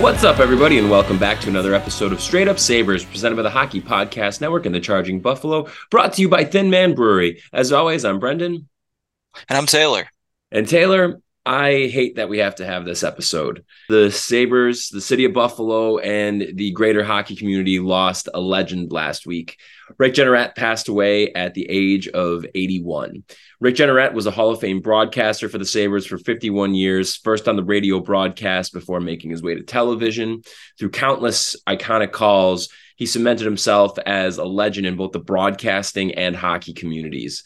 What's up, everybody, and welcome back to another episode of Straight Up Sabres, presented by the Hockey Podcast Network and the Charging Buffalo, brought to you by Thin Man Brewery. As always, I'm Brendan. And I'm Taylor. And Taylor, I hate that we have to have this episode. The Sabres, the city of Buffalo, and the greater hockey community lost a legend last week. Rick Jeanneret passed away at the age of 81. Rick Jeanneret was a Hall of Fame broadcaster for the Sabres for 51 years, first on the radio broadcast before making his way to television. Through countless iconic calls, he cemented himself as a legend in both the broadcasting and hockey communities.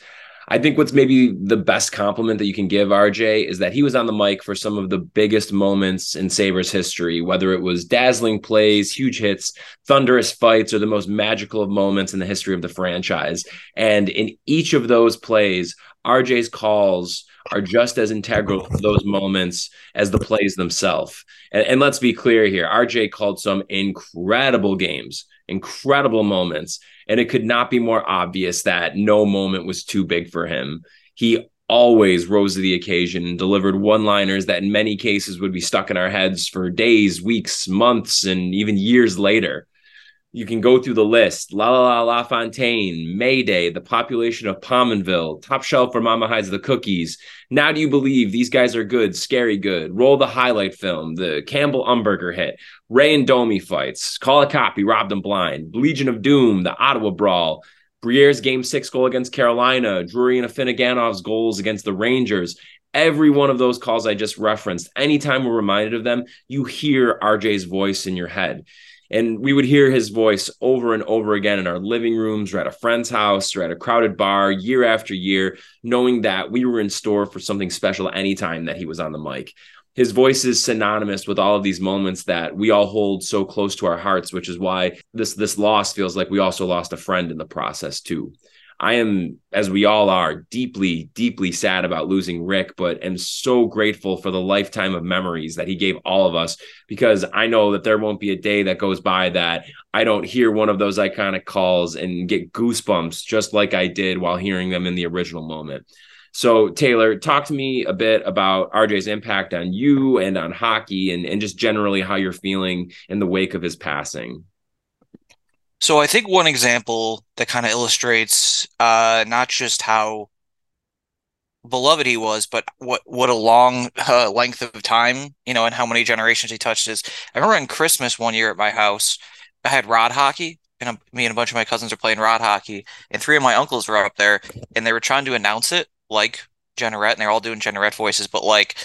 I think what's maybe the best compliment that you can give RJ is that he was on the mic for some of the biggest moments in Sabres history, whether it was dazzling plays, huge hits, thunderous fights, or the most magical of moments in the history of the franchise. And in each of those plays, RJ's calls are just as integral to those moments as the plays themselves. And, and, let's be clear here RJ called some incredible games, incredible moments. And it could not be more obvious that no moment was too big for him. He always rose to the occasion and delivered one liners that in many cases would be stuck in our heads for days, weeks, months, and even years later you can go through the list. La La La La Fontaine, Mayday, the population of Pominville, Top Shelf for Mama hides the cookies. Now do you believe these guys are good? Scary good. Roll the highlight film, the Campbell Umberger hit, Ray and Domi fights, Call a Copy, Robbed them blind, Legion of Doom, the Ottawa Brawl, Briere's game six goal against Carolina, Drury and Afinogenov's goals against the Rangers. Every one of those calls I just referenced, anytime we're reminded of them, you hear RJ's voice in your head. And we would hear his voice over and over again in our living rooms or at a friend's house or at a crowded bar year after year, knowing that we were in store for something special anytime that he was on the mic. His voice is synonymous with all of these moments that we all hold so close to our hearts, which is why this this loss feels like we also lost a friend in the process too. I am, as we all are, deeply, deeply sad about losing Rick, but am so grateful for the lifetime of memories that he gave all of us because I know that there won't be a day that goes by that I don't hear one of those iconic calls and get goosebumps just like I did while hearing them in the original moment. So, Taylor, talk to me a bit about RJ's impact on you and on hockey and, and just generally how you're feeling in the wake of his passing. So I think one example that kind of illustrates uh, not just how beloved he was, but what what a long uh, length of time, you know, and how many generations he touched is. I remember on Christmas one year at my house, I had rod hockey, and me and a bunch of my cousins are playing rod hockey, and three of my uncles were up there, and they were trying to announce it like Jeanneret, and they're all doing Jeanneret voices, but like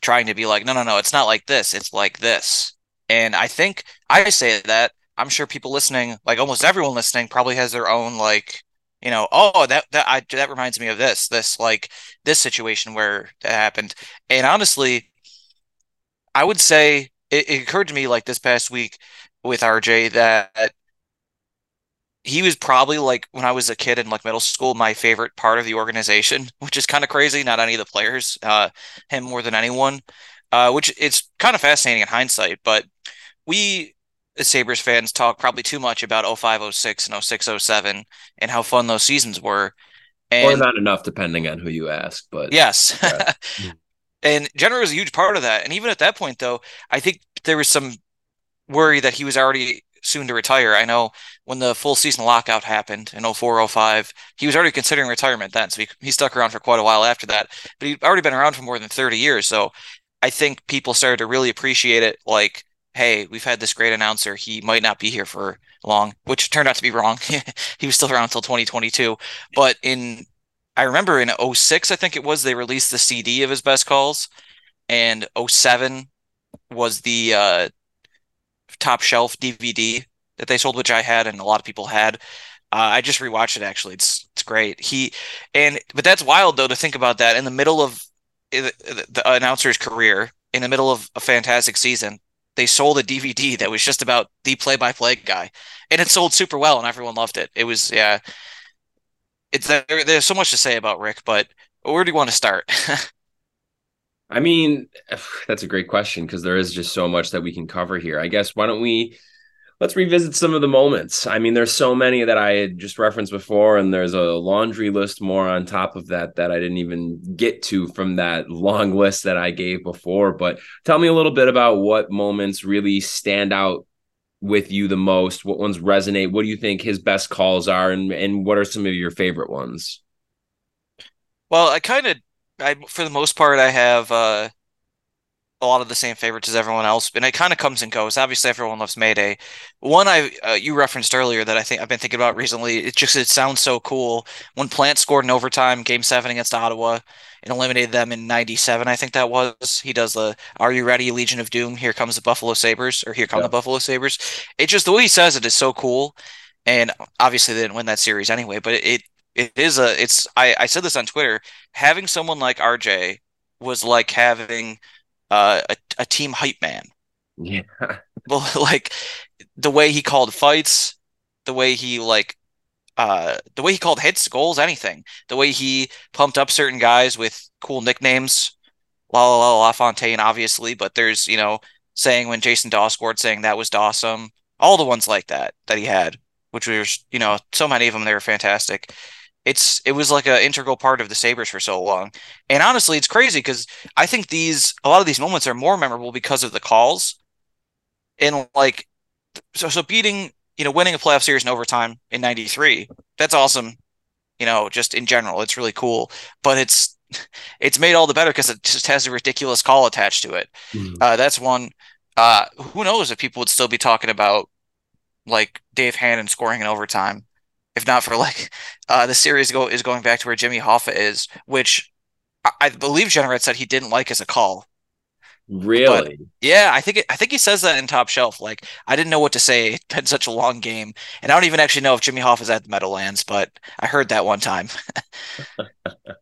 trying to be like, no, no, no, it's not like this, it's like this. And I think I say that I'm sure people listening, like almost everyone listening, probably has their own like, you know, oh that that I that reminds me of this this like this situation where that happened. And honestly, I would say it, it occurred to me like this past week with RJ that he was probably like when I was a kid in like middle school, my favorite part of the organization, which is kind of crazy. Not any of the players, uh, him more than anyone, uh, which it's kind of fascinating in hindsight. But we Sabres fans talk probably too much about 05, 06, and 06, 07 and how fun those seasons were. And, or not enough, depending on who you ask. But yes. Yeah. Mm-hmm. and Jenner was a huge part of that. And even at that point, though, I think there was some worry that he was already soon to retire. I know when the full season lockout happened in 04, 05, he was already considering retirement then. So he, he stuck around for quite a while after that. But he'd already been around for more than 30 years. So I think people started to really appreciate it. Like, hey, we've had this great announcer. He might not be here for long, which turned out to be wrong. he was still around until 2022. But in, I remember in 06, I think it was, they released the CD of his best calls. And 07 was the uh, top shelf DVD that they sold, which I had and a lot of people had. Uh, I just rewatched it actually. It's it's great. He and but that's wild though to think about that in the middle of the, the announcer's career, in the middle of a fantastic season, they sold a DVD that was just about the play-by-play guy, and it sold super well, and everyone loved it. It was yeah. It's there, there's so much to say about Rick, but where do you want to start? I mean, that's a great question because there is just so much that we can cover here. I guess why don't we let's revisit some of the moments. I mean, there's so many that I had just referenced before, and there's a laundry list more on top of that that I didn't even get to from that long list that I gave before. But tell me a little bit about what moments really stand out with you the most. What ones resonate? What do you think his best calls are, and and what are some of your favorite ones? Well, I kind of, I for the most part, I have. uh a lot of the same favorites as everyone else, and it kind of comes and goes. Obviously, everyone loves Mayday. One I uh, you referenced earlier that I think I've been thinking about recently. It just it sounds so cool when Plante scored in overtime, Game Seven against Ottawa, and eliminated them in '97. I think that was. He does the "Are you ready, Legion of Doom? Here comes the Buffalo Sabres," or "Here come yeah. the Buffalo Sabres." It just the way he says it is so cool, and obviously they didn't win that series anyway. But it it is a it's I I said this on Twitter. Having someone like RJ was like having uh, a, a team hype man. Yeah. Well, like the way he called fights, the way he like uh the way he called hits, goals, anything. The way he pumped up certain guys with cool nicknames. La La La, La Fontaine, obviously, but there's, you know, saying when Jason Dawe scored, saying that was Dawson. All the ones like that that he had, which was, you know, so many of them, they were fantastic it's it was like an integral part of the Sabres for so long. And honestly, it's crazy because I think these a lot of these moments are more memorable because of the calls. And like so so beating, you know, winning a playoff series in overtime in 93, that's awesome. You know, just in general, it's really cool. But it's it's made all the better because it just has a ridiculous call attached to it. Mm-hmm. Uh, that's one. Uh, who knows if people would still be talking about like Dave Hannan scoring in overtime if not for like uh, the series go is going back to where Jimmy Hoffa is, which I, I believe Jeanneret said he didn't like as a call. Really? But, yeah, I think it, I think he says that in Top Shelf. Like I didn't know what to say. It's been such a long game, and I don't even actually know if Jimmy Hoff is at the Meadowlands, but I heard that one time.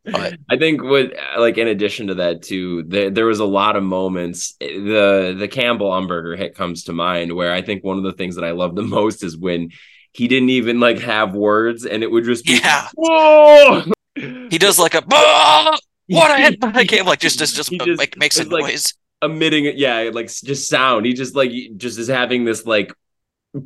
but I think what like in addition to that too, there, there was a lot of moments. The the Campbell Umberger hit comes to mind where I think one of the things that I love the most is when he didn't even like have words and it would just be yeah. Whoa! He does like a what a hit by game like just just just, just like makes a like noise. Emitting it, yeah, like just sound. He just like just is having this like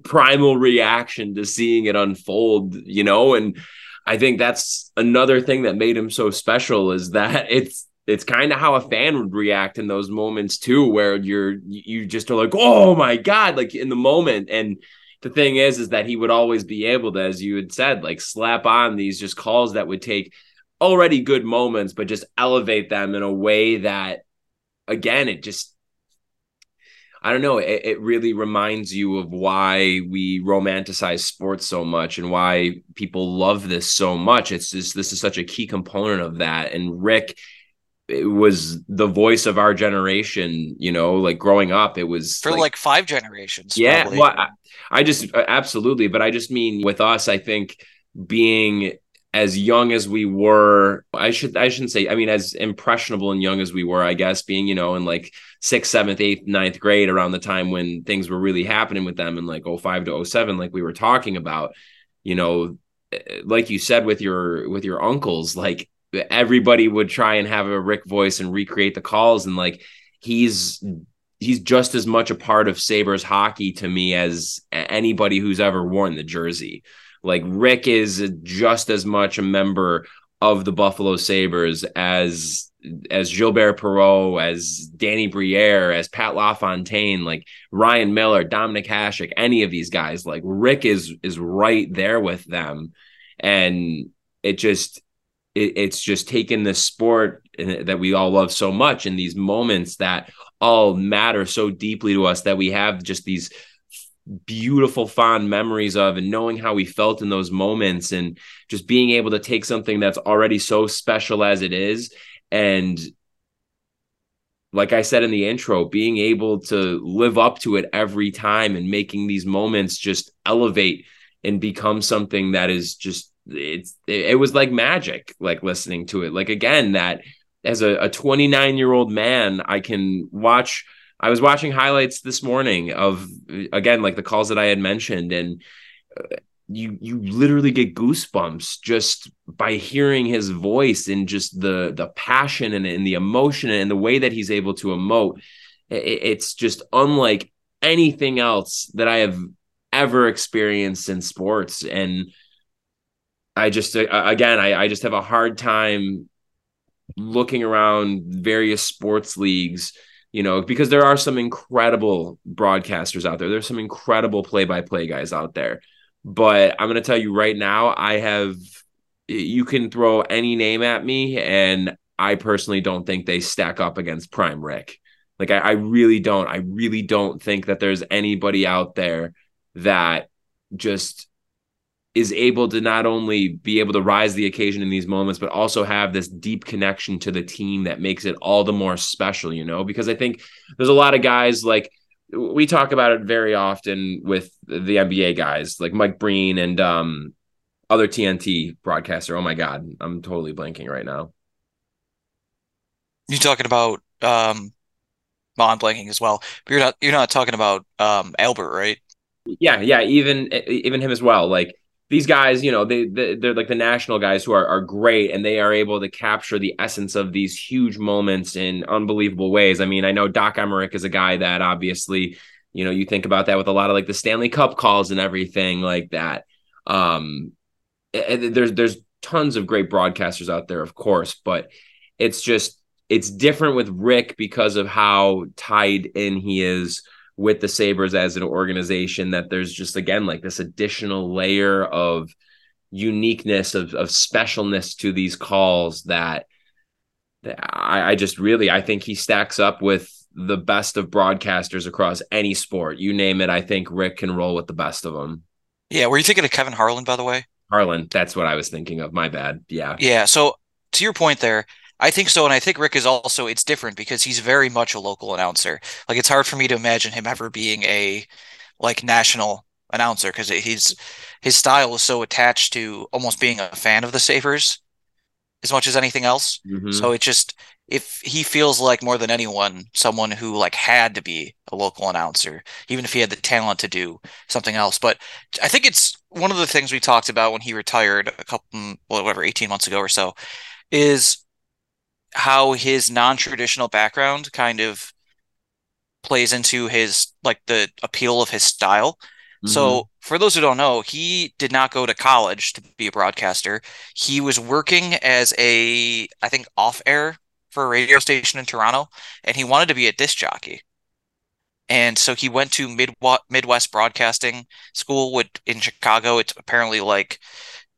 primal reaction to seeing it unfold, you know, and I think that's another thing that made him so special is that it's it's kind of how a fan would react in those moments too, where you're you just are like, oh my god, like in the moment, and the thing is, is that he would always be able to, as you had said, like slap on these just calls that would take already good moments, but just elevate them in a way that, again, it just, I don't know, it, it really reminds you of why we romanticize sports so much and why people love this so much. It's just, this is such a key component of that. And Rick, it was the voice of our generation you know like growing up it was for like, like five generations yeah probably. well I, I just uh, absolutely, but I just mean with us, I think being as young as we were, I should I shouldn't say, I mean, as impressionable and young as we were, I guess, being, you know, in like sixth, seventh, eighth, ninth grade around the time when things were really happening with them in like 05 to 07, like we were talking about, you know, eh, like you said with your with your uncles, like everybody would try and have a Rick voice and recreate the calls. And like he's he's just as much a part of Sabres hockey to me as anybody who's ever worn the jersey. Like Rick is just as much a member of the Buffalo Sabres as as Gilbert Perreault, as Danny Briere, as Pat LaFontaine, like Ryan Miller, Dominik Hasek, any of these guys, like Rick is is right there with them, and it just it, it's just taken this sport that we all love so much and these moments that all matter so deeply to us that we have just these beautiful fond memories of and knowing how we felt in those moments and just being able to take something that's already so special as it is and like I said in the intro, being able to live up to it every time and making these moments just elevate and become something that is just it's it was like magic like listening to it. Like again that as a 29 year old man i can watch i was watching highlights this morning of again like the calls that i had mentioned and uh, you you literally get goosebumps just by hearing his voice and just the the passion and, and the emotion and the way that he's able to emote. It, it's just unlike anything else that i have ever experienced in sports. And I just uh, again I, I just have a hard time looking around various sports leagues you know because there are some incredible broadcasters out there. There's some incredible play-by-play guys out there. But i'm going to tell you right now i have you can throw any name at me and i personally don't think they stack up against prime rick like I, I really don't. I really don't think that there's anybody out there that just is able to not only be able to rise the occasion in these moments, but also have this deep connection to the team that makes it all the more special, you know? Because I think there's a lot of guys like we talk about it very often with the NBA guys, like Mike Breen and um, other TNT broadcaster. Oh my God, I'm totally blanking right now. You're talking about um well, I'm blanking as well. But you're not you're not talking about um Albert, right? Yeah, yeah, even even him as well. Like these guys, you know, they, they are like the national guys who are are great, and they are able to capture the essence of these huge moments in unbelievable ways. I mean, I know Doc Emrick is a guy that obviously, you know, you think about that with a lot of like the Stanley Cup calls and everything like that. Um, there's there's tons of great broadcasters out there, of course, but it's just it's different with Rick because of how tied in he is with the Sabres as an organization that there's just again like this additional layer of uniqueness of, of specialness to these calls that, that I, I just really I think he stacks up with the best of broadcasters across any sport. You name it, I think Rick can roll with the best of them. Yeah, were you thinking of Kevin Harlan, by the way? Harlan, that's what I was thinking of. My bad. Yeah. Yeah. So to your point there, I think so, and I think Rick is also it's different because he's very much a local announcer. Like it's hard for me to imagine him ever being a like national announcer because he's his style is so attached to almost being a fan of the Sabres as much as anything else. Mm-hmm. So it just if he feels like more than anyone someone who like had to be a local announcer even if he had the talent to do something else but i think it's one of the things we talked about when he retired a couple whatever 18 months ago or so is how his non-traditional background kind of plays into his like the appeal of his style. Mm-hmm. So, for those who don't know, he did not go to college to be a broadcaster. He was working as a I think off air for a radio station in Toronto and he wanted to be a disc jockey. And so he went to Mid- Midwest Broadcasting School with, in Chicago. It's apparently like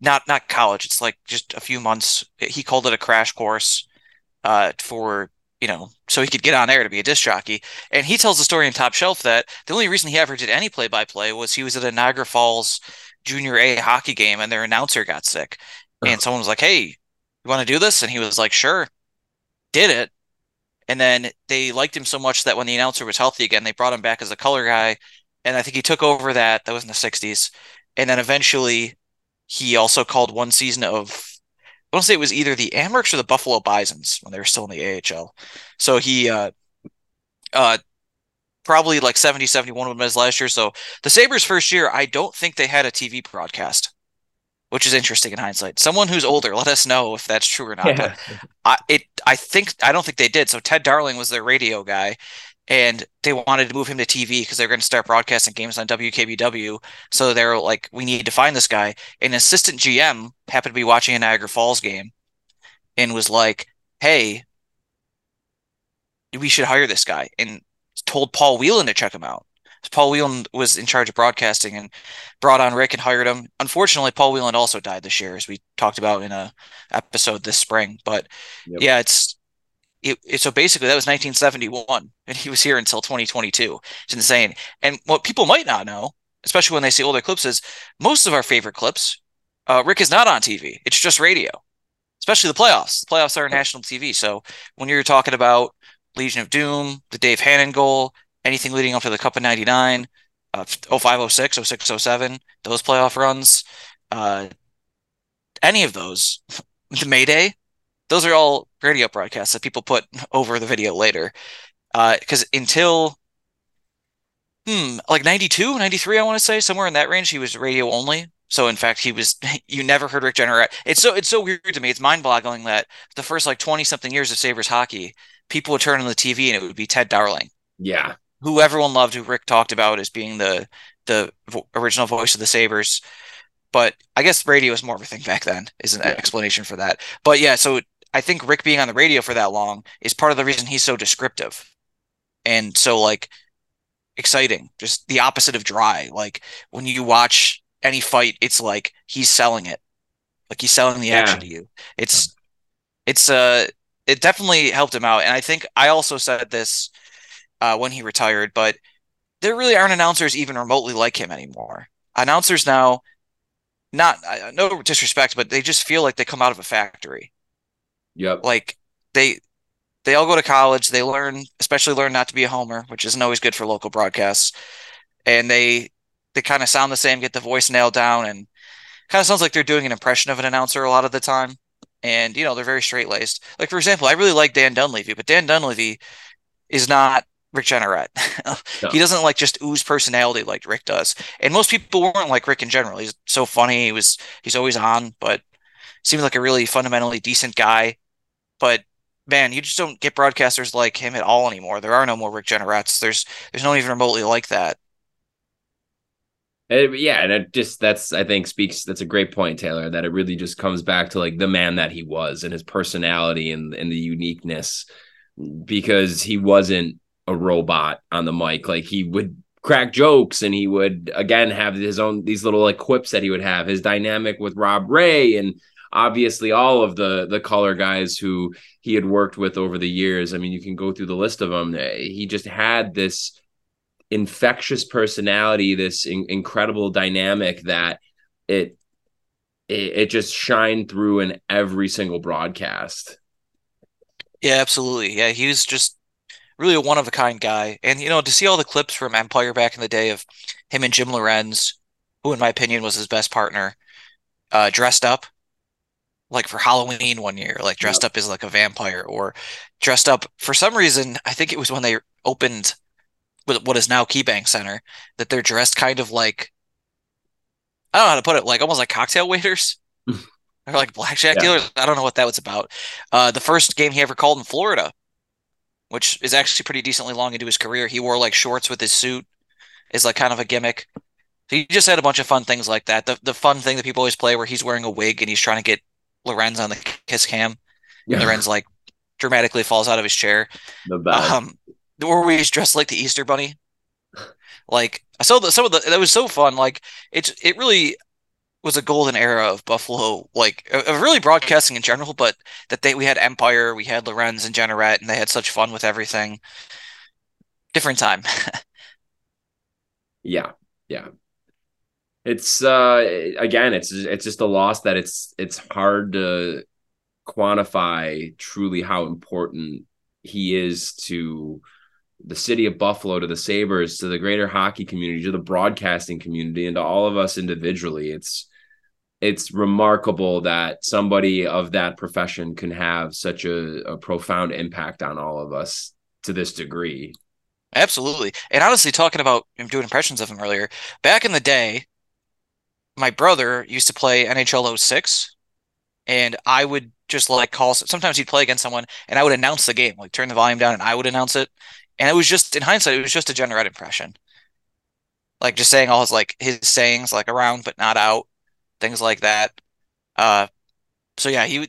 not not college. It's like just a few months. He called it a crash course uh, for you know, so he could get on air to be a disc jockey. And he tells the story in Top Shelf that the only reason he ever did any play by play was he was at a Niagara Falls Junior A hockey game and their announcer got sick. And someone was like, Hey, you want to do this? And he was like, Sure. Did it. And then they liked him so much that when the announcer was healthy again, they brought him back as a color guy. And I think he took over that. That was in the 60s. And then eventually he also called one season of I want to say it was either the Amerks or the Buffalo Bisons when they were still in the AHL. So he uh uh probably like 70 71 of his last year. So the Sabres first year, I don't think they had a TV broadcast, which is interesting in hindsight. Someone who's older, let us know if that's true or not. Yeah. But I it I think I don't think they did. So Ted Darling was their radio guy and they wanted to move him to TV because they were going to start broadcasting games on WKBW. So they're like, we need to find this guy. An assistant GM happened to be watching a Niagara Falls game and was like, hey, we should hire this guy and told Paul Wieland to check him out. Paul Wieland was in charge of broadcasting and brought on Rick and hired him. Unfortunately, Paul Wieland also died this year, as we talked about in a episode this spring. But yep. yeah, it's it, it, so basically that was 1971, and he was here until 2022. It's insane. And what people might not know, especially when they see older clips, is most of our favorite clips, uh, Rick is not on TV. It's just radio, especially the playoffs. The playoffs are national TV. So when you're talking about Legion of Doom, the Dave Hannan goal, anything leading up to the Cup of 99, uh, 05, 06, 06, 07, those playoff runs, uh, any of those, the Mayday, those are all radio broadcasts that people put over the video later. Because uh, until, hmm, like 92, 93, I want to say, somewhere in that range, he was radio only. So in fact, he was you never heard Rick Jeanneret. It's so it's so weird to me. It's mind-boggling that the first like 20 something years of Sabres hockey, people would turn on the TV and it would be Ted Darling. Yeah who everyone loved, who Rick talked about as being the the vo- original voice of the Sabres. But I guess radio was more of a thing back then, is an yeah. explanation for that. But yeah, so I think Rick being on the radio for that long is part of the reason he's so descriptive and so like exciting. Just the opposite of dry. Like when you watch any fight, it's like he's selling it. Like he's selling the yeah. action to you. It's it's uh it definitely helped him out. And I think I also said this uh, when he retired, but there really aren't announcers even remotely like him anymore. Announcers now, not uh, no disrespect, but they just feel like they come out of a factory. Yep. Like they they all go to college, they learn, especially learn not to be a homer, which isn't always good for local broadcasts, and they they kind of sound the same, get the voice nailed down, and kind of sounds like they're doing an impression of an announcer a lot of the time. And you know they're very straight laced. Like for example, I really like Dan Dunleavy, but Dan Dunleavy is not Rick Jeanneret. no. He doesn't like just ooze personality like Rick does. And most people weren't like Rick in general. He's so funny. He was he's always on, but seemed like a really fundamentally decent guy. But man, you just don't get broadcasters like him at all anymore. There are no more Rick Jeannerets. There's there's no one even remotely like that. It, yeah, and it just that's I think speaks that's a great point, Taylor, that it really just comes back to like the man that he was and his personality and and the uniqueness because he wasn't a robot on the mic. Like he would crack jokes and he would again have his own these little like quips that he would have. His dynamic with Rob Ray and obviously all of the the color guys who he had worked with over the years. I mean, you can go through the list of them. He just had this infectious personality, this in- incredible dynamic that it, it it just shined through in every single broadcast. Yeah, absolutely. Yeah, he was just really a one of a kind guy. And you know, to see all the clips from Empire back in the day of him and Jim Lorenz, who in my opinion was his best partner, uh, dressed up like for Halloween one year, like dressed yep. up as like a vampire, or dressed up for some reason. I think it was when they opened what is now KeyBank Center that they're dressed kind of like I don't know how to put it, like almost like cocktail waiters. or like blackjack yeah. dealers. I don't know what that was about. Uh, the first game he ever called in Florida, which is actually pretty decently long into his career. He wore like shorts with his suit, is like kind of a gimmick. So he just had a bunch of fun things like that. The the fun thing that people always play where he's wearing a wig and he's trying to get Lorenz on the kiss cam. Yeah. Lorenz like dramatically falls out of his chair. The bad. Um, where he's dressed like the Easter Bunny. Like I saw the some of the that was so fun. Like it's it really was a golden era of Buffalo, like of really broadcasting in general, but that they we had Empire, we had Lorenz and Jeanneret, and they had such fun with everything. Different time. yeah, yeah. It's uh again, it's it's just a loss that it's it's hard to quantify truly how important he is to the city of Buffalo, to the Sabres, to the greater hockey community, to the broadcasting community, and to all of us individually. It's it's remarkable that somebody of that profession can have such a, a profound impact on all of us to this degree. Absolutely. And honestly, talking about doing impressions of him earlier, back in the day, my brother used to play NHL 06, and I would just like call. Sometimes he'd play against someone, and I would announce the game, like turn the volume down, and I would announce it. And it was just, in hindsight, it was just a Jeanneret impression, like just saying all his like his sayings, like around but not out things like that. Uh, so yeah, he.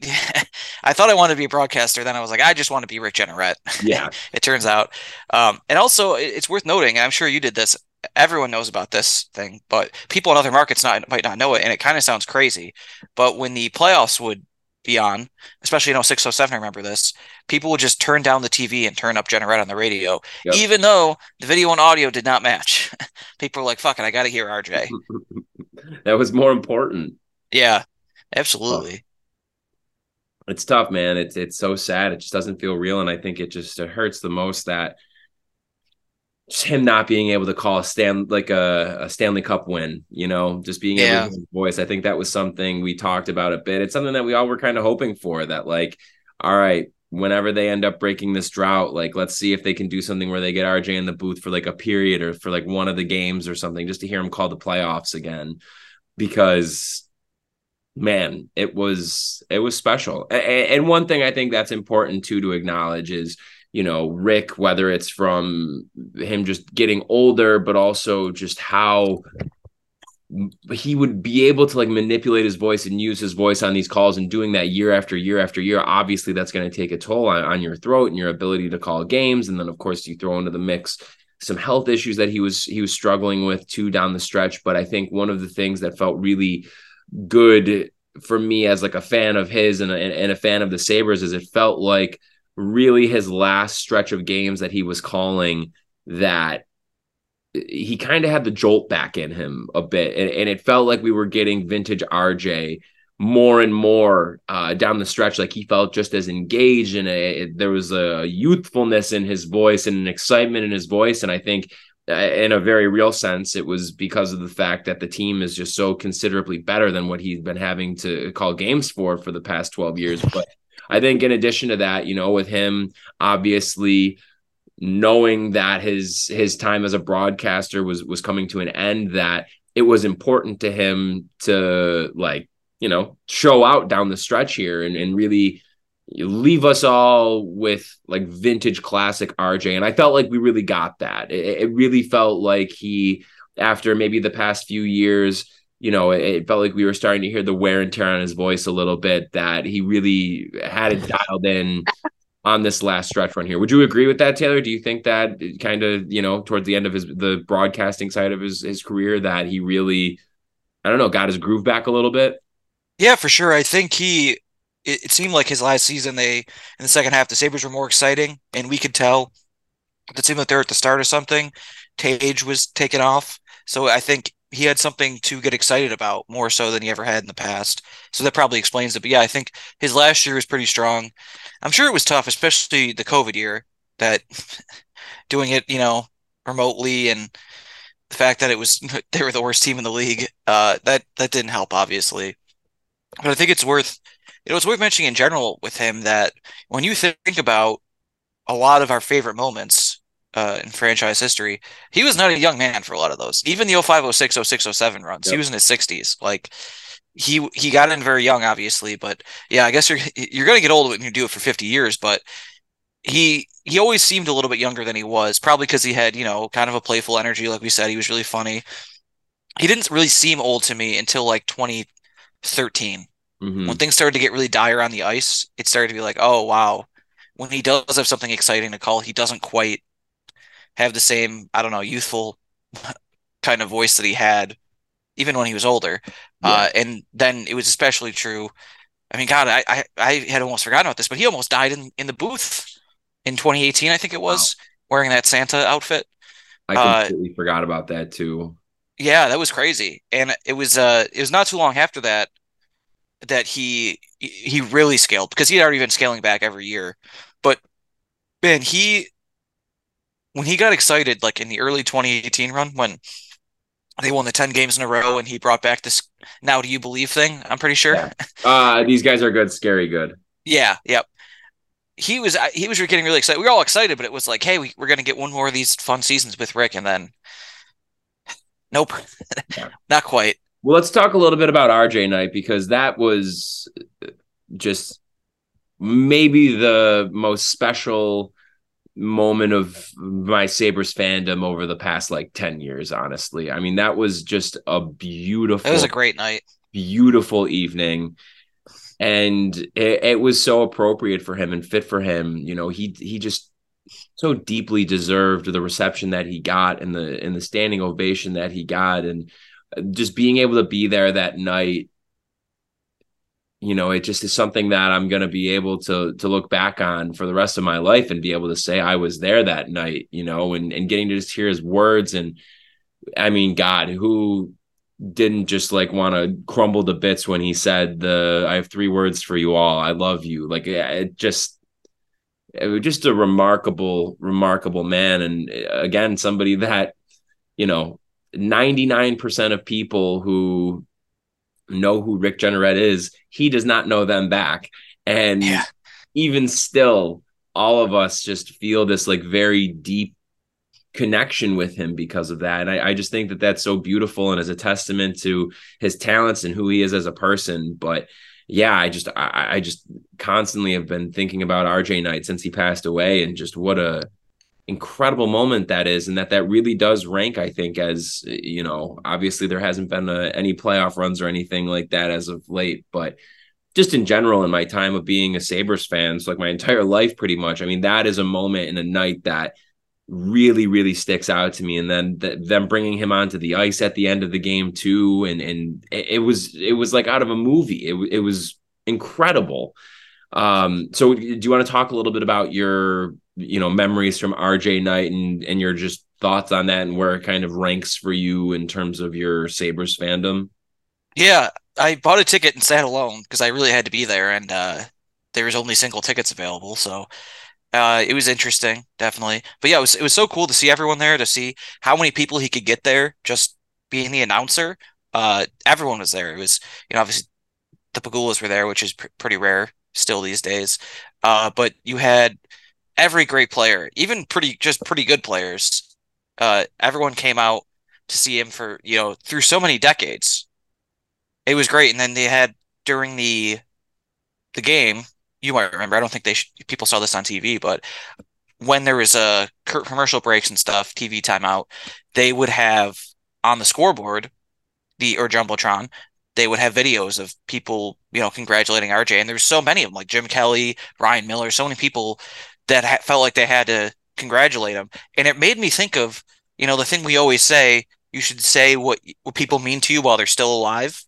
I thought I wanted to be a broadcaster. Then I was like, I just want to be Rick Jeanneret. Yeah, it turns out. Um, and also, it's worth noting. I'm sure you did this. Everyone knows about this thing, but people in other markets not might not know it, and it kind of sounds crazy. But when the playoffs would be on, especially you know 607, I remember this. People would just turn down the TV and turn up Jeanneret on the radio, yep. even though the video and audio did not match. people were like, "Fuck it, I got to hear RJ." that was more important. Yeah, absolutely. It's tough, man. It's it's so sad. It just doesn't feel real, and I think it just it hurts the most that him not being able to call a stand like a, a Stanley Cup win, you know, just being yeah. able to voice. I think that was something we talked about a bit. It's something that we all were kind of hoping for. That like, all right, whenever they end up breaking this drought, like let's see if they can do something where they get RJ in the booth for like a period or for like one of the games or something, just to hear him call the playoffs again. Because man, it was it was special. And, and one thing I think that's important too to acknowledge is you know Rick, whether it's from him just getting older, but also just how he would be able to like manipulate his voice and use his voice on these calls and doing that year after year after year obviously that's going to take a toll on, on your throat and your ability to call games. And then of course you throw into the mix some health issues that he was he was struggling with too down the stretch. But i think one of the things that felt really good for me as like a fan of his and a, and a fan of the sabres is it felt like really his last stretch of games that he was calling that he kind of had the jolt back in him a bit. And, and, it felt like we were getting vintage rj more and more uh, down the stretch. Like he felt just as engaged and a, there was a youthfulness in his voice and an excitement in his voice. And i think uh, in a very real sense it was because of the fact that the team is just so considerably better than what he's been having to call games for for the past 12 years. But I think in addition to that, you know, with him obviously knowing that his his time as a broadcaster was was coming to an end, that it was important to him to like, you know, show out down the stretch here and, and really leave us all with like vintage classic RJ. And I felt like we really got that. It, it really felt like he, after maybe the past few years, you know, it, felt like we were starting to hear the wear and tear on his voice a little bit that he really had it dialed in on this last stretch run here. Would you agree with that, Taylor? Do you think that kind of, you know, towards the end of his the broadcasting side of his his career that he really I don't know, got his groove back a little bit? Yeah, for sure. I think he it, it seemed like his last season they in the second half the Sabres were more exciting and we could tell it seemed like they're at the start of something. Tage was taken off. So I think he had something to get excited about more so than he ever had in the past. So that probably explains it. But yeah, I think his last year was pretty strong. I'm sure it was tough, especially the COVID year that doing it, you know, remotely and the fact that it was they were the worst team in the league. Uh, that that didn't help, obviously. But I think it's worth it was worth mentioning in general with him that when you think about a lot of our favorite moments uh, in franchise history. He was not a young man for a lot of those. Even the 05, 06, 06, 07 runs, yep. he was in his 60s. Like he he got in very young, obviously, but yeah, I guess you're you're gonna get old when you do it for 50 years. But he he always seemed a little bit younger than he was, probably because he had you know kind of a playful energy, like we said. He was really funny. He didn't really seem old to me until like 2013. Mm-hmm. When things started to get really dire on the ice, it started to be like, oh wow, when he does have something exciting to call, he doesn't quite have the same, I don't know, youthful kind of voice that he had even when he was older. Yeah. Uh, and then it was especially true. I mean, God, I, I, I had almost forgotten about this, but he almost died in, in the booth in 2018, I think it was, wow. wearing that Santa outfit. I uh, completely uh, forgot about that too. Yeah, that was crazy. And it was uh it was not too long after that that he he really scaled because he had already been scaling back every year. But man, he when he got excited, like in the early 2018 run, when they won the 10 games in a row and he brought back this now do you believe thing, I'm pretty sure. Yeah. Uh, these guys are good, scary good. Yeah, yep. He was he was getting really excited. We were all excited, but it was like, hey, we, we're gonna get one more of these fun seasons with Rick, and then nope, not quite. Well, let's talk a little bit about RJ Night because that was just maybe the most special moment of my Sabres fandom over the past like 10 years, honestly. I mean, that was just a beautiful It was a great night. Beautiful evening. and it, it was so appropriate for him and fit for him. You know, he he just so deeply deserved the reception that he got and the and the standing ovation that he got and just being able to be there that night you know it just is something that i'm going to be able to to look back on for the rest of my life and be able to say i was there that night you know and and getting to just hear his words. And i mean god who didn't just like want to crumble to bits when he said the i have three words for you all. I love you. Like it just it was just a remarkable remarkable man. And again somebody that you know 99% of people who know who Rick Jeanneret is, he does not know them back. And yeah. even still, all of us just feel this like very deep connection with him because of that. And I, I, just think that that's so beautiful and as a testament to his talents and who he is as a person. But yeah, I just I, I just constantly have been thinking about RJ Night since he passed away and just what a incredible moment that is and that that really does rank i think as you know obviously there hasn't been a, any playoff runs or anything like that as of late but just in general in my time of being a sabres fan so like my entire life pretty much i mean that is a moment in a night that really really sticks out to me and then th- them bringing him onto the ice at the end of the game too and and it, was it was like out of a movie. It, it was incredible. Um so do you want to talk a little bit about your you know memories from RJ Night and and your just thoughts on that and where it kind of ranks for you in terms of your Sabres fandom? Yeah, I bought a ticket and sat alone because I really had to be there, and uh, there was only single tickets available, so uh, it was interesting, definitely. But yeah, it was it was so cool to see everyone there, to see how many people he could get there just being the announcer. Uh, everyone was there. It was you know obviously the Pegulas were there, which is pr- pretty rare still these days. Uh, but you had every great player, even pretty just pretty good players, uh, everyone came out to see him for you know through so many decades. It was great, and then they had during the the game. You might remember. I don't think they sh- people saw this on TV, but when there was a commercial breaks and stuff, TV timeout, they would have on the scoreboard the or jumbotron they would have videos of people, you know, congratulating RJ. And there's so many of them, like Jim Kelly, Ryan Miller, so many people that ha- felt like they had to congratulate him. And it made me think of, you know, the thing we always say, you should say what, what people mean to you while they're still alive.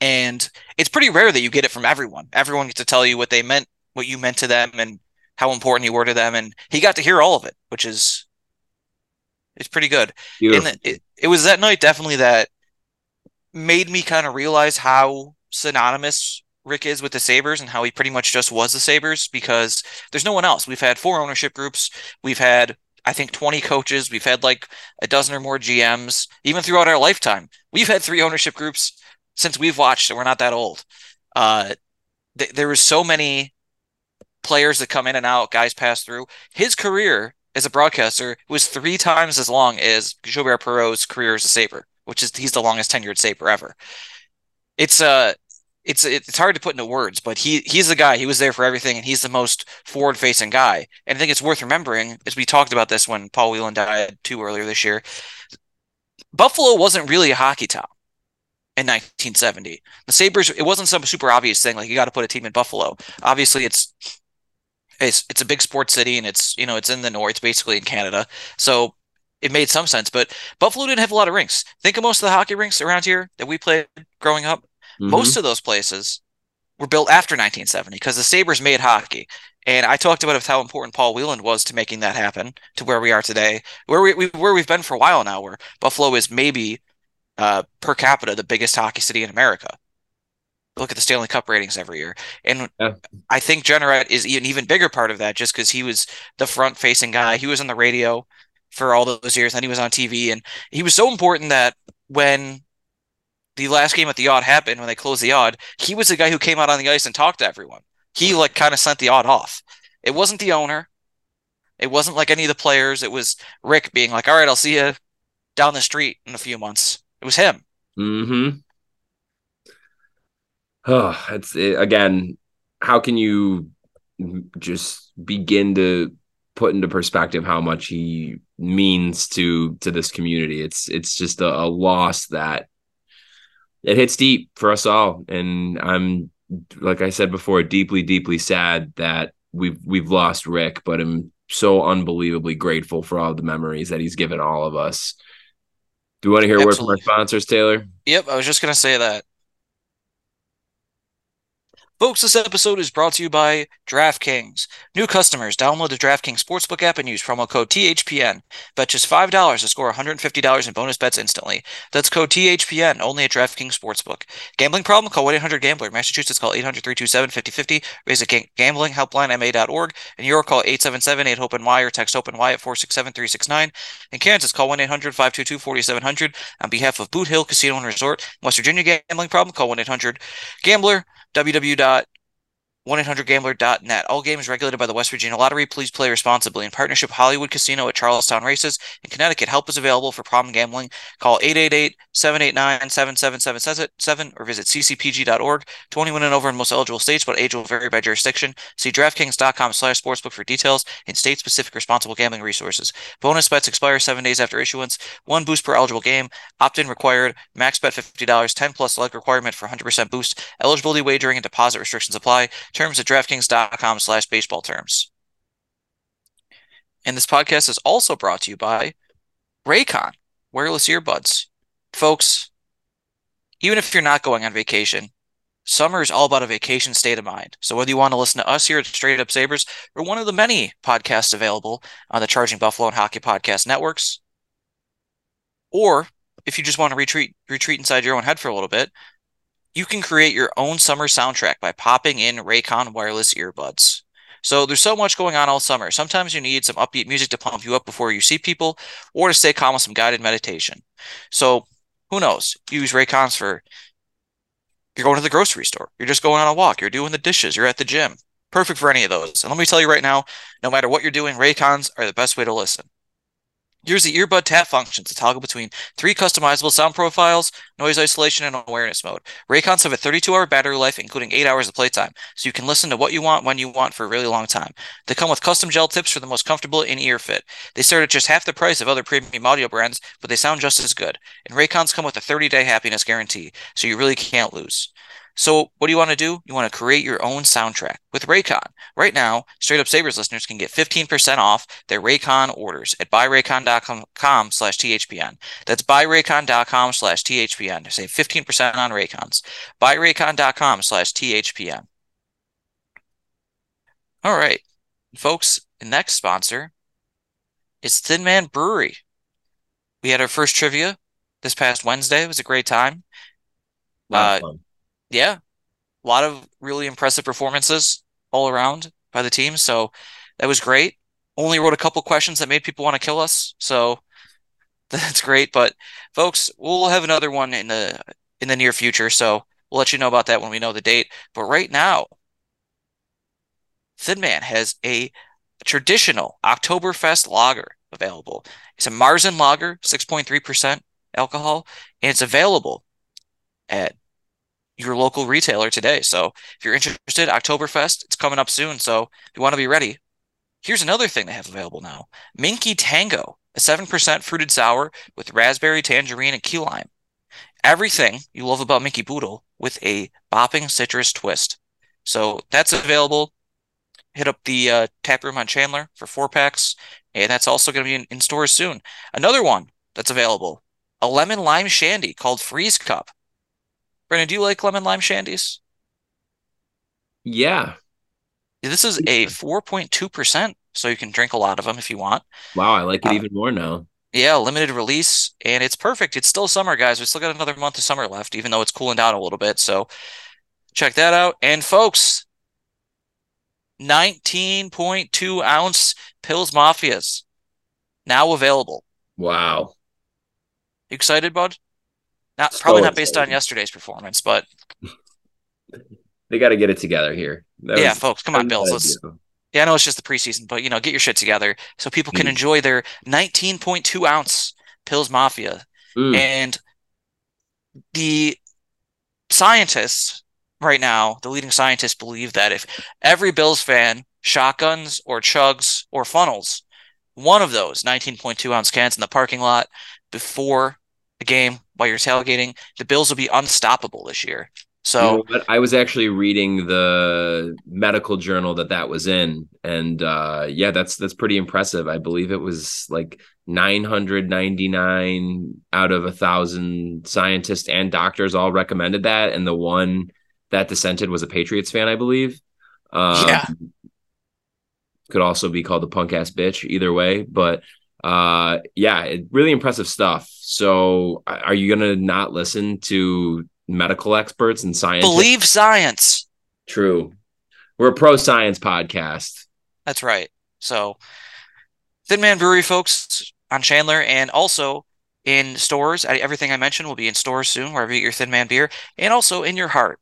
And it's pretty rare that you get it from everyone. Everyone gets to tell you what they meant, what you meant to them, and how important you were to them. And he got to hear all of it, which is it's pretty good. Beautiful. And it, it was that night definitely that made me kind of realize how synonymous Rick is with the Sabres and how he pretty much just was the Sabres because there's no one else. We've had four ownership groups. We've had, I think, 20 coaches. We've had like a dozen or more GMs, even throughout our lifetime. We've had three ownership groups since we've watched, and we're not that old. Uh, th- there was so many players that come in and out, guys pass through. His career as a broadcaster was three times as long as Gilbert Perreault's career as a Sabre, which is he's the longest tenured Sabre ever. It's uh it's it's hard to put into words, but he he's the guy. He was there for everything, and he's the most forward facing guy. And I think it's worth remembering, as we talked about this when Paul Wieland died too earlier this year. Buffalo wasn't really a hockey town in 1970. The Sabres, it wasn't some super obvious thing like you got to put a team in Buffalo. Obviously, it's it's it's a big sports city, and it's you know it's in the north, it's basically in Canada, so it made some sense. But Buffalo didn't have a lot of rinks. Think of most of the hockey rinks around here that we played growing up Mm-hmm. Most of those places were built after 1970 because the Sabres made hockey. And I talked about how important Paul Wieland was to making that happen to where we are today, where we, we where we've been for a while now, where Buffalo is maybe uh, per capita the biggest hockey city in America. Look at the Stanley Cup ratings every year, and yeah. I think Jeanneret is an even bigger part of that, just because he was the front-facing guy. He was on the radio for all those years, and he was on TV, and he was so important that when the last game at the Aud happened when they closed the Aud, he was the guy who came out on the ice and talked to everyone. He like kind of sent the Aud off. It wasn't the owner. It wasn't like any of the players. It was Rick being like, "All right, I'll see you down the street in a few months." It was him. Hmm. Oh, it's it, again. How can you just begin to put into perspective how much he means to to this community? It's it's just a, a loss that it hits deep for us all. And I'm like I said before, deeply, deeply sad that we've we've lost Rick, but I'm so unbelievably grateful for all the memories that he's given all of us. Do you want to hear a word from our sponsors, Taylor? Yep, I was just gonna say that. Folks, this episode is brought to you by DraftKings. New customers, download the DraftKings Sportsbook app and use promo code THPN. Bet just $5 to score $150 in bonus bets instantly. That's code THPN only at DraftKings Sportsbook. Gambling problem? Call 1-800-GAMBLER. Massachusetts call 800-327-5050. Visit gamblinghelplinema.org. In New York, call 877-8-HOPE-NY or text HOPE-NY at 467-369. In Kansas, call 1-800-522-4700. On behalf of Boot Hill Casino and Resort, West Virginia gambling problem? Call 1-800-GAMBLER www 1-800-GAMBLER.net. All games regulated by the West Virginia Lottery. Please play responsibly. In partnership Hollywood Casino at Charlestown Races in Connecticut. Help is available for problem gambling. Call 888-789-7777 or visit ccpg.org. 21 and over in most eligible states, but age will vary by jurisdiction. See DraftKings.com slash sportsbook for details and state-specific responsible gambling resources. Bonus bets expire seven days after issuance. One boost per eligible game. Opt-in required. Max bet $50. 10 plus leg requirement for 100% boost. Eligibility wagering and deposit restrictions apply. Terms at DraftKings.com slash baseball terms. And this podcast is also brought to you by Raycon wireless earbuds. Folks, even if you're not going on vacation, summer is all about a vacation state of mind. So whether you want to listen to us here at Straight Up Sabres or one of the many podcasts available on the Charging Buffalo and Hockey Podcast networks, or if you just want to retreat retreat inside your own head for a little bit, you can create your own summer soundtrack by popping in Raycon wireless earbuds. So there's so much going on all summer. Sometimes you need some upbeat music to pump you up before you see people or to stay calm with some guided meditation. So who knows? Use Raycons for you're going to the grocery store, you're just going on a walk, you're doing the dishes, you're at the gym. Perfect for any of those. And let me tell you right now, no matter what you're doing, Raycons are the best way to listen. Here's the earbud tap function to toggle between three customizable sound profiles, noise isolation, and awareness mode. Raycons have a 32 hour battery life, including 8 hours of playtime, so you can listen to what you want when you want for a really long time. They come with custom gel tips for the most comfortable in ear fit. They start at just half the price of other premium audio brands, but they sound just as good. And Raycons come with a 30 day happiness guarantee, so you really can't lose. So, what do you want to do? You want to create your own soundtrack with Raycon. Right now, Straight Up Sabres listeners can get 15% off their Raycon orders at buyraycon.com slash THPN. That's buyraycon.com slash THPN. to Save 15% on Raycons. Buyraycon.com slash THPN. All right, folks, the next sponsor is Thin Man Brewery. We had our first trivia this past Wednesday. It was a great time. Uh, yeah, a lot of really impressive performances all around by the team. So that was great. Only wrote a couple questions that made people want to kill us. So that's great. But folks, we'll have another one in the in the near future. So we'll let you know about that when we know the date. But right now, Thin Man has a traditional Oktoberfest lager available. It's a Marzen lager, 6.3% alcohol, and it's available at your local retailer today. So if you're interested, Oktoberfest, it's coming up soon. So if you want to be ready, here's another thing they have available now Minky Tango, a 7% fruited sour with raspberry, tangerine, and key lime. Everything you love about Minky Boodle with a bopping citrus twist. So that's available. Hit up the uh, tap room on Chandler for four packs, and that's also going to be in, in stores soon. Another one that's available a lemon lime shandy called Freeze Cup. Brandon, do you like lemon lime shandies? Yeah. This is a 4.2%, so you can drink a lot of them if you want. Wow, I like it uh, even more now. Yeah, limited release, and it's perfect. It's still summer, guys. We still got another month of summer left, even though it's cooling down a little bit. So check that out. And folks, 19.2 ounce Pills Mafias now available. Wow. You excited, bud? Not probably not based on yesterday's performance, but they got to get it together here. That yeah, folks, come on, Bills. Let's, yeah, I know it's just the preseason, but you know, get your shit together so people can mm. enjoy their 19.2 ounce Pills Mafia. Mm. And the scientists right now, the leading scientists believe that if every Bills fan shotguns or chugs or funnels one of those 19.2 ounce cans in the parking lot before the game while you're tailgating, the Bills will be unstoppable this year. So you know I was actually reading the medical journal that that was in, and uh, yeah, that's that's pretty impressive. I believe it was like 999 out of a thousand scientists and doctors all recommended that, and the one that dissented was a Patriots fan, I believe. Um, yeah, could also be called a punk ass bitch. Either way, but uh, yeah, it, really impressive stuff. So, are you gonna not listen to medical experts and science. Believe science. True. We're a pro science podcast. That's right. So, Thin Man Brewery, folks, on Chandler, and also in stores. Everything I mentioned will be in stores soon, wherever you get your Thin Man beer, and also in your heart.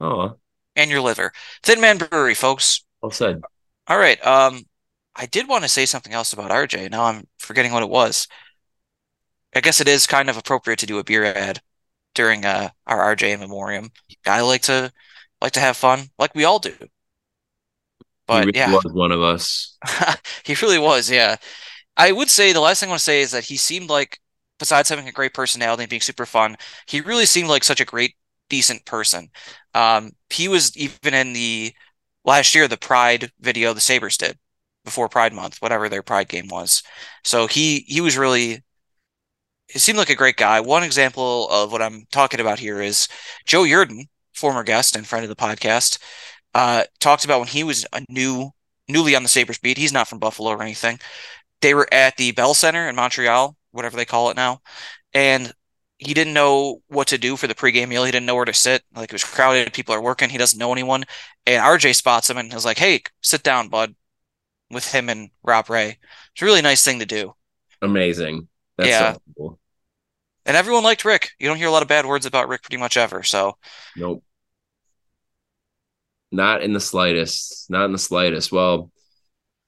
Oh. And your liver. Thin Man Brewery, folks. Well said. All right. Um, I did want to say something else about RJ. Now I'm forgetting what it was. I guess it is kind of appropriate to do a beer ad during uh, our RJ memoriam. I like to like to have fun, like we all do. But he really yeah, was one of us. he really was. Yeah, I would say the last thing I want to say is that he seemed like, besides having a great personality and being super fun, he really seemed like such a great, decent person. Um, he was even in the last year the Pride video the Sabres did before Pride Month, whatever their Pride game was. So he he was really he seemed like a great guy. One example of what I'm talking about here is Joe Yerdon, former guest and friend of the podcast, uh, talked about when he was a new, newly on the Sabres beat. He's not from Buffalo or anything. They were at the Bell Center in Montreal, whatever they call it now, and he didn't know what to do for the pregame meal. He didn't know where to sit. Like it was crowded, people are working. He doesn't know anyone. And RJ spots him and is like, "Hey, sit down, bud," with him and Rob Ray. It's a really nice thing to do. Amazing. That's yeah. So cool and everyone liked Rick. You don't hear a lot of bad words about Rick pretty much ever. So, nope, not in the slightest. Not in the slightest. Well,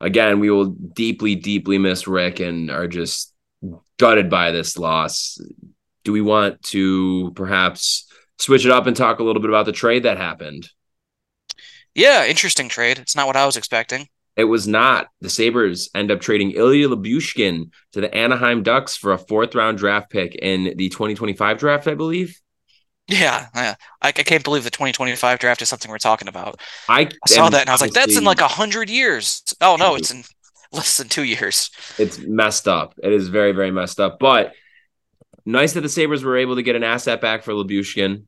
again, we will deeply, deeply miss Rick and are just gutted by this loss. Do we want to perhaps switch it up and talk a little bit about the trade that happened? Yeah, interesting trade. It's not what I was expecting. It was not. The Sabres end up trading Ilya Lyubushkin to the Anaheim Ducks for a fourth round draft pick in the 2025 draft, I believe. Yeah, yeah. I, I can't believe the 2025 draft is something we're talking about. I, I saw that and I was like, that's in like a hundred years. Oh no, it's in less than two years. It's messed up. It is very, very messed up. But nice that the Sabres were able to get an asset back for Lyubushkin.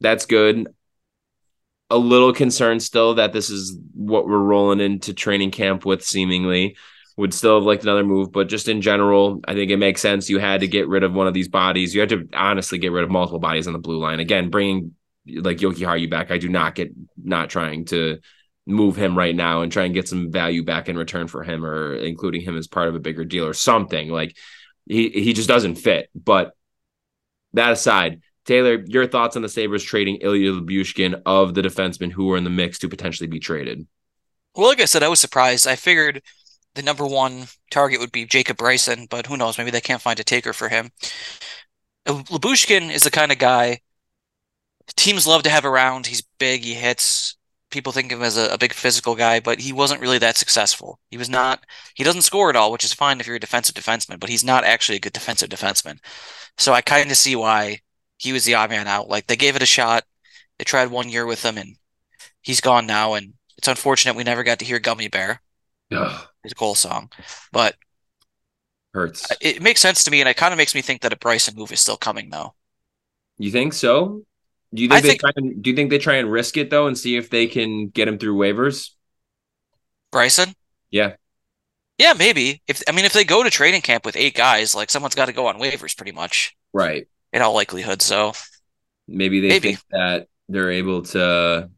That's good a little concerned still that this is what we're rolling into training camp with seemingly. Would still have liked another move but just in general i think it makes sense. You had to get rid of one of these bodies. You had to honestly get rid of multiple bodies on the blue line. Again bringing like Jokiharju back i do not get not trying to move him right now and try and get some value back in return for him or including him as part of a bigger deal or something. Like he he just doesn't fit. But that aside Taylor, your thoughts on the Sabres trading Ilya Lyubushkin of the defensemen who were in the mix to potentially be traded? Well, like I said, I was surprised. I figured the number one target would be Jacob Bryson, but who knows? Maybe they can't find a taker for him. Uh, Lyubushkin is the kind of guy teams love to have around. He's big, he hits. People think of him as a, a, big physical guy, but he wasn't really that successful. He was not. He doesn't score at all, which is fine if you're a defensive defenseman, but he's not actually a good defensive defenseman. So I kind of see why he was the odd man out. Like they gave it a shot. They tried one year with him, and he's gone now. And it's unfortunate we never got to hear "Gummy Bear," Ugh. his goal song. But hurts. It makes sense to me, and it kind of makes me think that a Bryson move is still coming, though. You think so? Do you think I they think, try and, do you think they try and risk it though, and see if they can get him through waivers? Bryson? Yeah. Yeah, maybe. If I mean, if they go to training camp with eight guys, like someone's got to go on waivers, pretty much. Right in all likelihood. So maybe they maybe. think that they're able to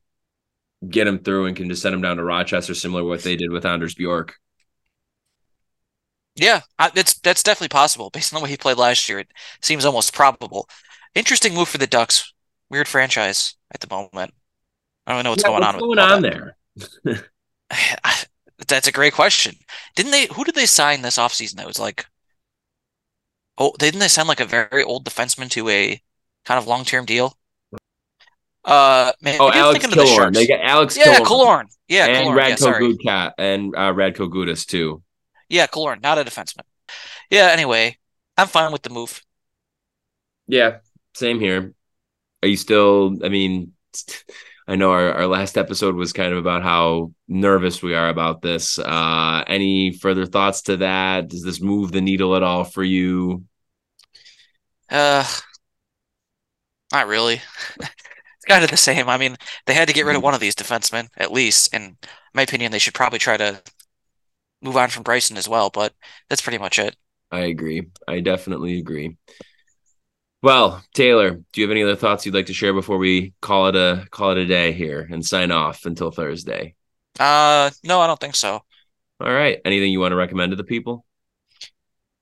get him through and can just send him down to Rochester, similar to what they did with Anders Bjork. Yeah, that's that's definitely possible based on the way he played last year. It seems almost probable. Interesting move for the Ducks. Weird franchise at the moment. I don't know what's yeah, going what's on. What's going on there? that's a great question. Didn't they? Who did they sign this offseason that was like Oh, didn't they send like a very old defenseman to a kind of long term deal? Uh, man, oh, Alex Killorn. The they got Alex. Yeah, Killorn. Yeah, and Killorn. Radko yeah, and uh, Radko Gudas too. Yeah, Killorn, not a defenseman. Yeah. Anyway, I'm fine with the move. Yeah, same here. are you still? I mean, I know our, our last episode was kind of about how nervous we are about this. Uh, any further thoughts to that? Does this move the needle at all for you? Uh, not really. it's kind of the same. I mean, they had to get rid of mm-hmm. one of these defensemen at least. In my opinion, they should probably try to move on from Bryson as well. But that's pretty much it. I agree. I definitely agree. Well, Taylor, do you have any other thoughts you'd like to share before we call it a call it a day here and sign off until Thursday? Uh, no, I don't think so. All right. Anything you want to recommend to the people?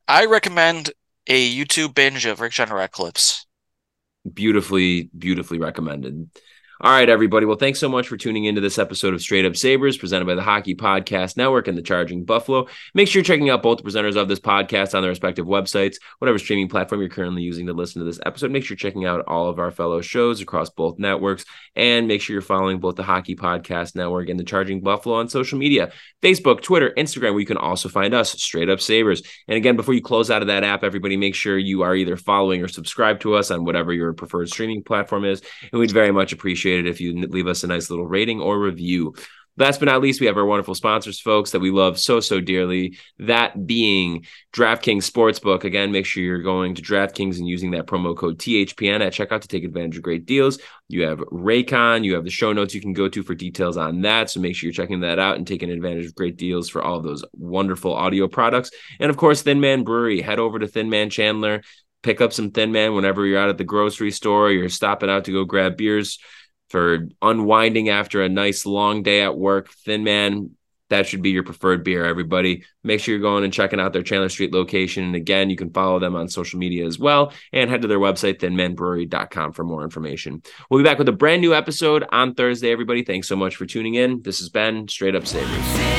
I recommend a YouTube binge of Rick Jeanneret clips. Beautifully, beautifully recommended. All right, everybody. Well, thanks so much for tuning into this episode of Straight Up Sabres presented by the Hockey Podcast Network and the Charging Buffalo. Make sure you're checking out both the presenters of this podcast on their respective websites, whatever streaming platform you're currently using to listen to this episode. Make sure you're checking out all of our fellow shows across both networks and make sure you're following both the Hockey Podcast Network and the Charging Buffalo on social media Facebook, Twitter, Instagram, where you can also find us, Straight Up Sabres. And again, before you close out of that app, everybody make sure you are either following or subscribed to us on whatever your preferred streaming platform is. And we'd very much appreciate appreciate it if you leave us a nice little rating or review. Last but not least, we have our wonderful sponsors, folks, that we love so, so dearly. That being DraftKings Sportsbook. Again, make sure you're going to DraftKings and using that promo code THPN at checkout to take advantage of great deals. You have Raycon, you have the show notes you can go to for details on that. So make sure you're checking that out and taking advantage of great deals for all those wonderful audio products. And of course, Thin Man Brewery. Head over to Thin Man Chandler, pick up some Thin Man whenever you're out at the grocery store, you're stopping out to go grab beers for unwinding after a nice long day at work. Thin Man, that should be your preferred beer, everybody. Make sure you're going and checking out their Chandler Street location. And again, you can follow them on social media as well and head to their website, thinmanbrewery.com, for more information. We'll be back with a brand new episode on Thursday, everybody. Thanks so much for tuning in. This has been Straight Up Sabres.